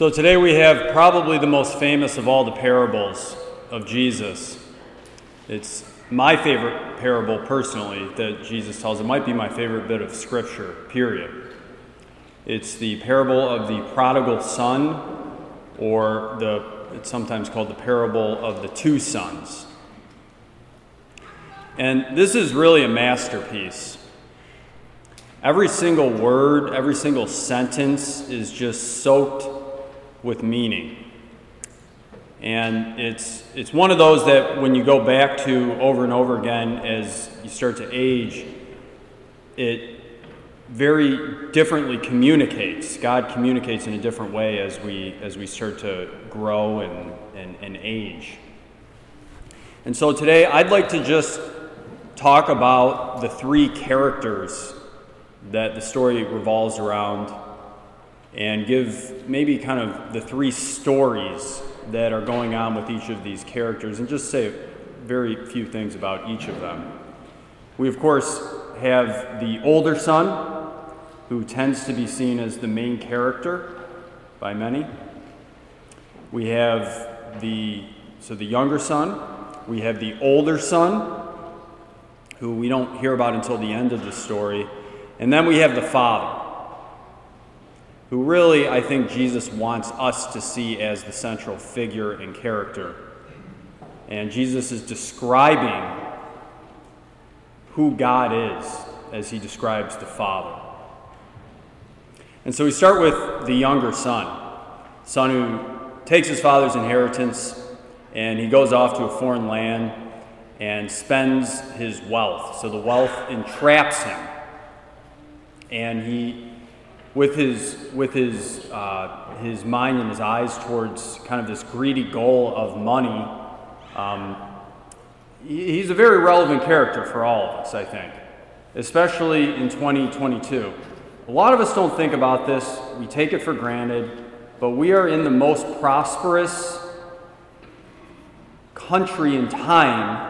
So today we have probably the most famous of all the parables of Jesus. It's my favorite parable personally that Jesus tells. It might be my favorite bit of scripture, period. It's the parable of the prodigal son, or the, it's sometimes called the parable of the two sons. And this is really a masterpiece. Every single word, every single sentence is just soaked with meaning. And it's, it's one of those that when you go back to over and over again as you start to age, it very differently communicates. God communicates in a different way as we, as we start to grow and, and, and age. And so today I'd like to just talk about the three characters that the story revolves around and give maybe kind of the three stories that are going on with each of these characters and just say very few things about each of them. We, of course, have the older son, who tends to be seen as the main character by many. We have the so the younger son, we have the older son, who we don't hear about until the end of the story, and then we have the father who really I think Jesus wants us to see as the central figure and character. And Jesus is describing who God is as he describes the Father. And so we start with the younger son, son who takes his father's inheritance and he goes off to a foreign land and spends his wealth. So the wealth entraps him. And he with his, with his, uh, his mind and his eyes towards kind of this greedy goal of money, um, he's a very relevant character for all of us, I think, especially in 2022. A lot of us don't think about this, we take it for granted, but we are in the most prosperous country in time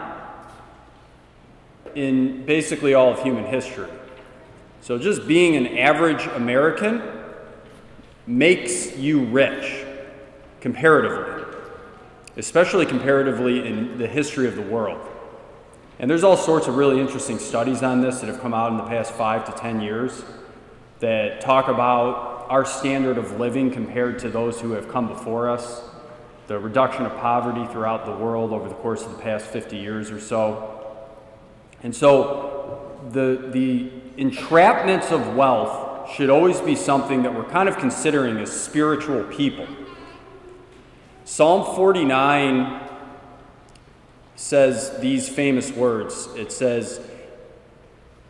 in basically all of human history. So just being an average American makes you rich comparatively, especially comparatively in the history of the world. And there's all sorts of really interesting studies on this that have come out in the past five to ten years that talk about our standard of living compared to those who have come before us, the reduction of poverty throughout the world over the course of the past 50 years or so. And so the, the entrapments of wealth should always be something that we're kind of considering as spiritual people. Psalm 49 says these famous words it says,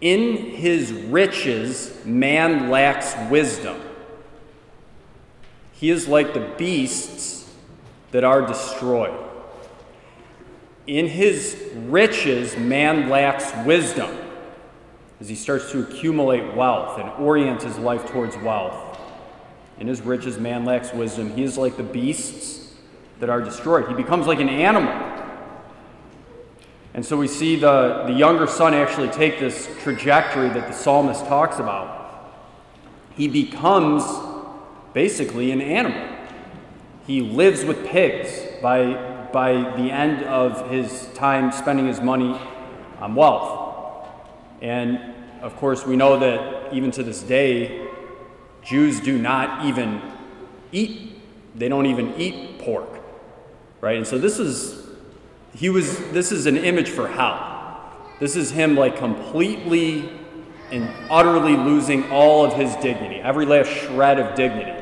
In his riches, man lacks wisdom. He is like the beasts that are destroyed. In his riches, man lacks wisdom as he starts to accumulate wealth and orient his life towards wealth. In his riches, man lacks wisdom. He is like the beasts that are destroyed. He becomes like an animal. And so we see the, the younger son actually take this trajectory that the psalmist talks about. He becomes basically an animal. He lives with pigs by, by the end of his time spending his money on wealth. And of course, we know that even to this day, Jews do not even eat, they don't even eat pork, right? And so this is, he was, this is an image for hell. This is him like completely and utterly losing all of his dignity, every last shred of dignity,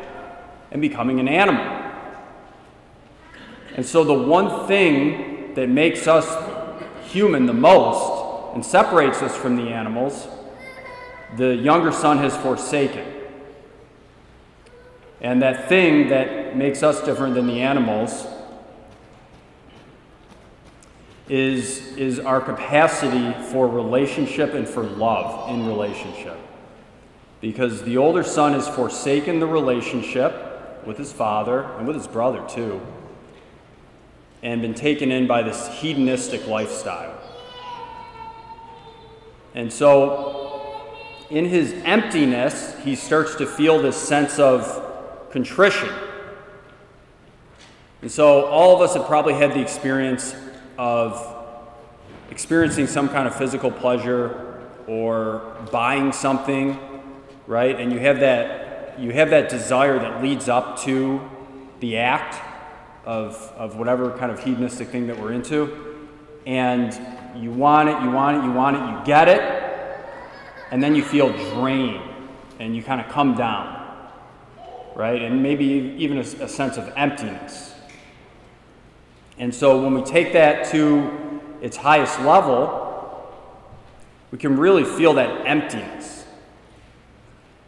and becoming an animal. And so the one thing that makes us human the most and separates us from the animals the younger son has forsaken. And that thing that makes us different than the animals is, is our capacity for relationship and for love in relationship. Because the older son has forsaken the relationship with his father and with his brother, too, and been taken in by this hedonistic lifestyle. And so in his emptiness, he starts to feel this sense of contrition And so all of us have probably had the experience of experiencing some kind of physical pleasure or buying something, right? And you have that you have that desire that leads up to the act of, of whatever kind of hedonistic thing that we're into. And you want it, you want it, you want it, you get it, and then you feel drained and you kind of come down, right? And maybe even a, a sense of emptiness. And so when we take that to its highest level, we can really feel that emptiness.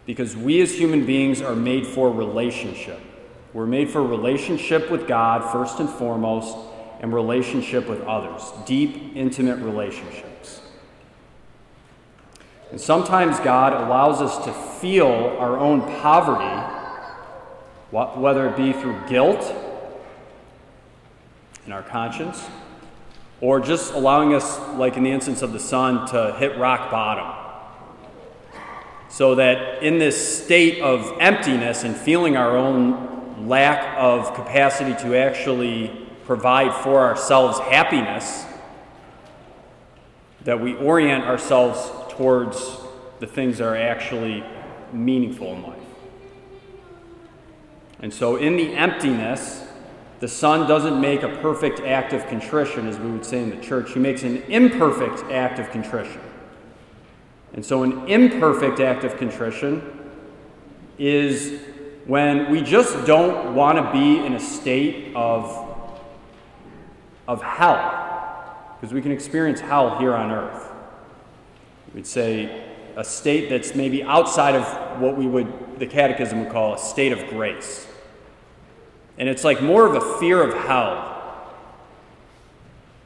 Because we as human beings are made for relationship. We're made for relationship with God, first and foremost, and relationship with others, deep, intimate relationships. And sometimes God allows us to feel our own poverty, whether it be through guilt in our conscience, or just allowing us, like in the instance of the son, to hit rock bottom. So that in this state of emptiness and feeling our own lack of capacity to actually provide for ourselves happiness, that we orient ourselves towards the things that are actually meaningful in life. And so, in the emptiness, the Son doesn't make a perfect act of contrition, as we would say in the church. He makes an imperfect act of contrition. And so, an imperfect act of contrition is when we just don't want to be in a state of, of hell, because we can experience hell here on earth. We'd say a state that's maybe outside of what we would, the catechism would call a state of grace. And it's like more of a fear of hell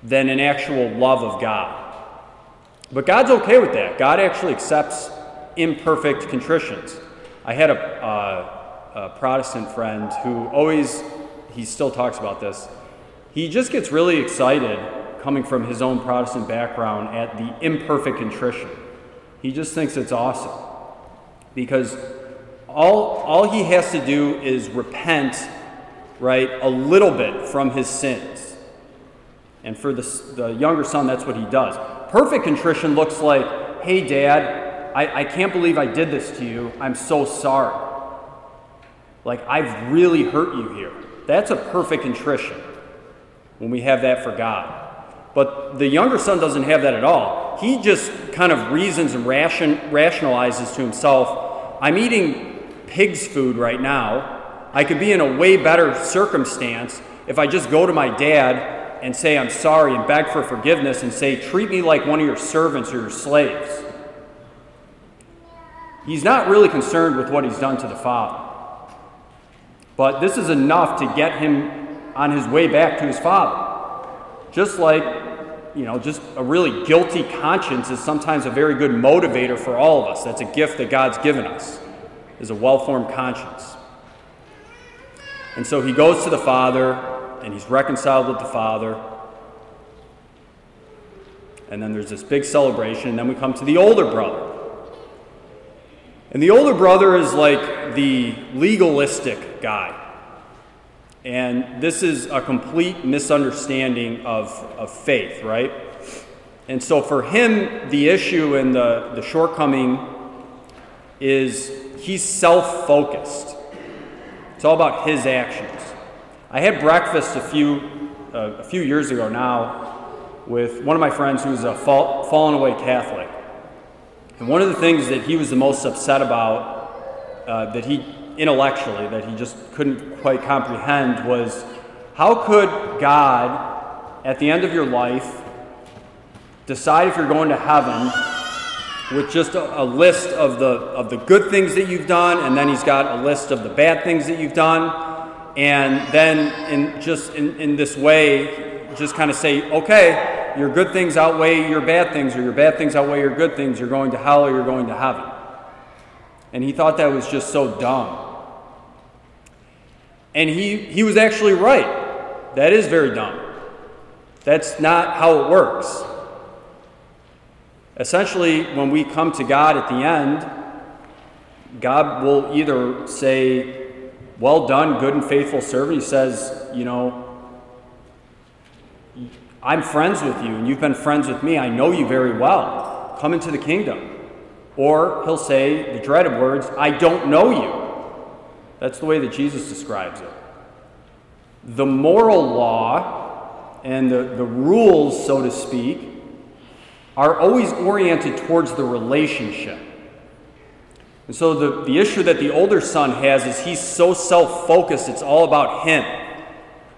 than an actual love of God. But God's okay with that. God actually accepts imperfect contritions. I had a, uh, a Protestant friend who always, he still talks about this. He just gets really excited coming from his own Protestant background at the imperfect contrition. He just thinks it's awesome because all, all he has to do is repent right, a little bit from his sins. And for the, the younger son, that's what he does. Perfect contrition looks like, hey, dad, I, I can't believe I did this to you. I'm so sorry. Like, I've really hurt you here. That's a perfect contrition when we have that for God. But the younger son doesn't have that at all. He just kind of reasons and ration, rationalizes to himself I'm eating pig's food right now, I could be in a way better circumstance if I just go to my dad and say I'm sorry and beg for forgiveness and say, treat me like one of your servants or your slaves. He's not really concerned with what he's done to the Father. But this is enough to get him on his way back to his Father. Just like, you know, just a really guilty conscience is sometimes a very good motivator for all of us. That's a gift that God's given us, is a well formed conscience. And so he goes to the Father and he's reconciled with the Father. And then there's this big celebration, and then we come to the older brother. And the older brother is like the legalistic guy. And this is a complete misunderstanding of, of faith, right? And so for him, the issue and the, the shortcoming is he's self focused. It's all about his actions. I had breakfast a few, uh, a few years ago now with one of my friends who's a fall, fallen away Catholic. And one of the things that he was the most upset about, uh, that he intellectually, that he just couldn't quite comprehend, was how could God, at the end of your life, decide if you're going to heaven with just a, a, list of the, of the good things that you've done, and then he's got a list of the bad things that you've done. And then, in just in, in this way, just kind of say, okay, your good things outweigh your bad things, or your bad things outweigh your good things. You're going to hell or you're going to heaven. And he thought that was just so dumb. And he, he was actually right. That is very dumb. That's not how it works. Essentially, when we come to God at the end, God will either say, Well done, good and faithful servant. He says, You know, I'm friends with you, and you've been friends with me. I know you very well. Come into the kingdom. Or he'll say the dreaded words, I don't know you. That's the way that Jesus describes it. The moral law and the, the rules, so to speak, are always oriented towards the relationship. And so the, the issue that the older son has is he's so self focused, it's all about him.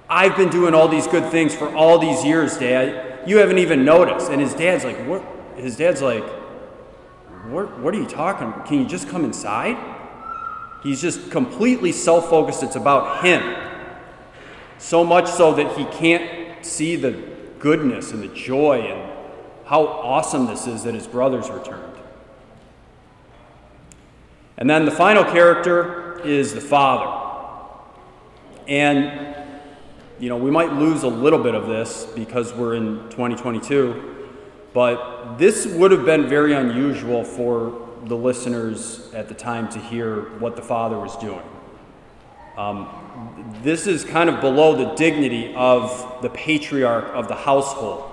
I've been doing all these good things for all these years, Dad. You haven't even noticed. And his dad's like, what? His dad's like, what, what are you talking about? Can you just come inside? He's just completely self focused. It's about him. So much so that he can't see the goodness and the joy and how awesome this is that his brothers returned. And then the final character is the father. And, you know, we might lose a little bit of this because we're in 2022, but this would have been very unusual for the listeners at the time to hear what the father was doing. Um, this is kind of below the dignity of the patriarch of the household.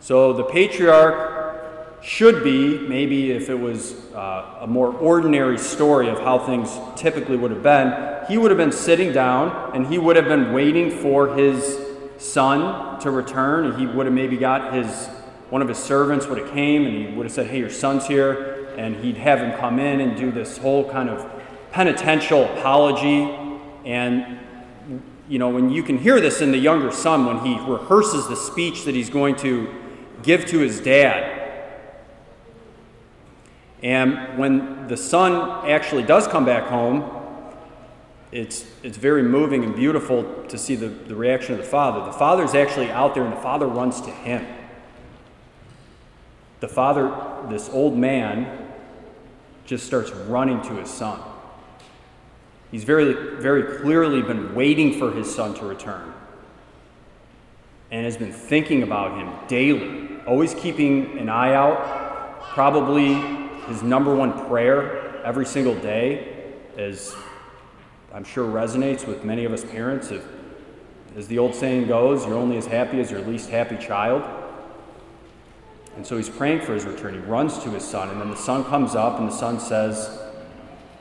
So the patriarch should be, maybe if it was uh, a more ordinary story of how things typically would have been, he would have been sitting down and he would have been waiting for his son to return. And he would have maybe got his one of his servants would have came and he would have said, "Hey, your son's here," and he'd have him come in and do this whole kind of penitential apology. And you know, when you can hear this in the younger son when he rehearses the speech that he's going to give to his dad and when the son actually does come back home, it's, it's very moving and beautiful to see the, the reaction of the father. The father's actually out there, and the father runs to him. The father, this old man, just starts running to his son. He's very, very clearly been waiting for his son to return and has been thinking about him daily, always keeping an eye out, probably his number one prayer every single day, as I'm sure resonates with many of us parents. If, as the old saying goes, you're only as happy as your least happy child. And so he's praying for his return. He runs to his son, and then the son comes up, and the son says,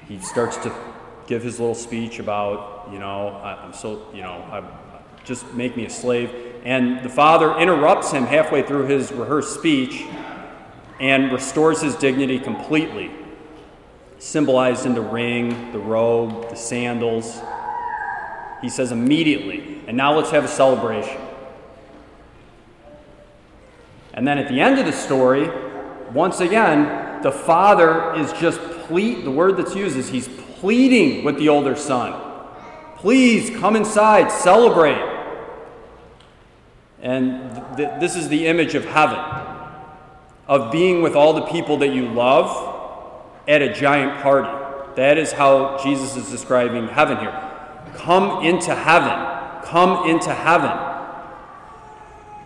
he starts to give his little speech about, you know, I, am so, you know, I, just make me a slave. And the father interrupts him halfway through his rehearsed speech and restores his dignity completely, symbolized in the ring, the robe, the sandals. He says immediately, and now let's have a celebration. And then at the end of the story, once again, the father is just plead. The word that's used is he's pleading with the older son. Please come inside, celebrate. And th- this is the image of heaven of being with all the people that you love at a giant party. That is how Jesus is describing heaven here. Come into heaven. Come into heaven.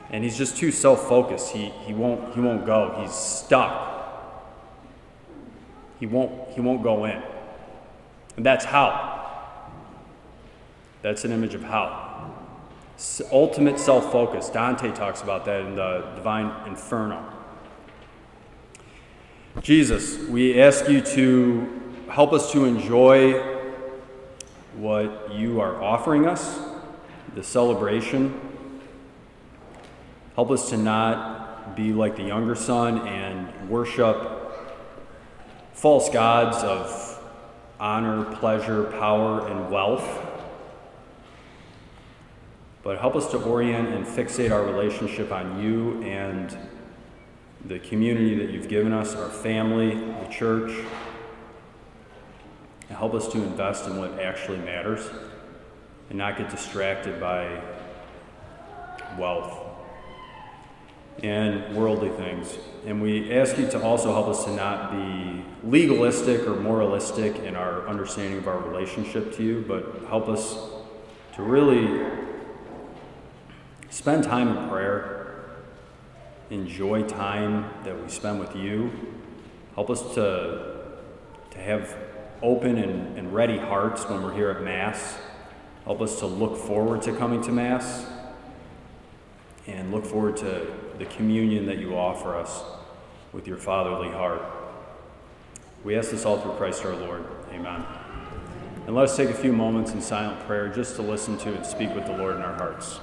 And he's just too self-focused. He, he, won't, he won't go. He's stuck. He won't, he won't go in. And that's how. That's an image of hell. Ultimate self focus. Dante talks about that in the Divine Inferno. Jesus, we ask you to help us to enjoy what you are offering us, the celebration. Help us to not be like the younger son and worship false gods of honor, pleasure, power, and wealth. But help us to orient and fixate our relationship on you and the community that you've given us, our family, the church. Help us to invest in what actually matters and not get distracted by wealth and worldly things. And we ask you to also help us to not be legalistic or moralistic in our understanding of our relationship to you, but help us to really spend time in prayer enjoy time that we spend with you. Help us to, to have open and, and ready hearts when we're here at Mass. Help us to look forward to coming to Mass and look forward to the communion that you offer us with your fatherly heart. We ask this all through Christ our Lord. Amen. And let us take a few moments in silent prayer just to listen to and speak with the Lord in our hearts.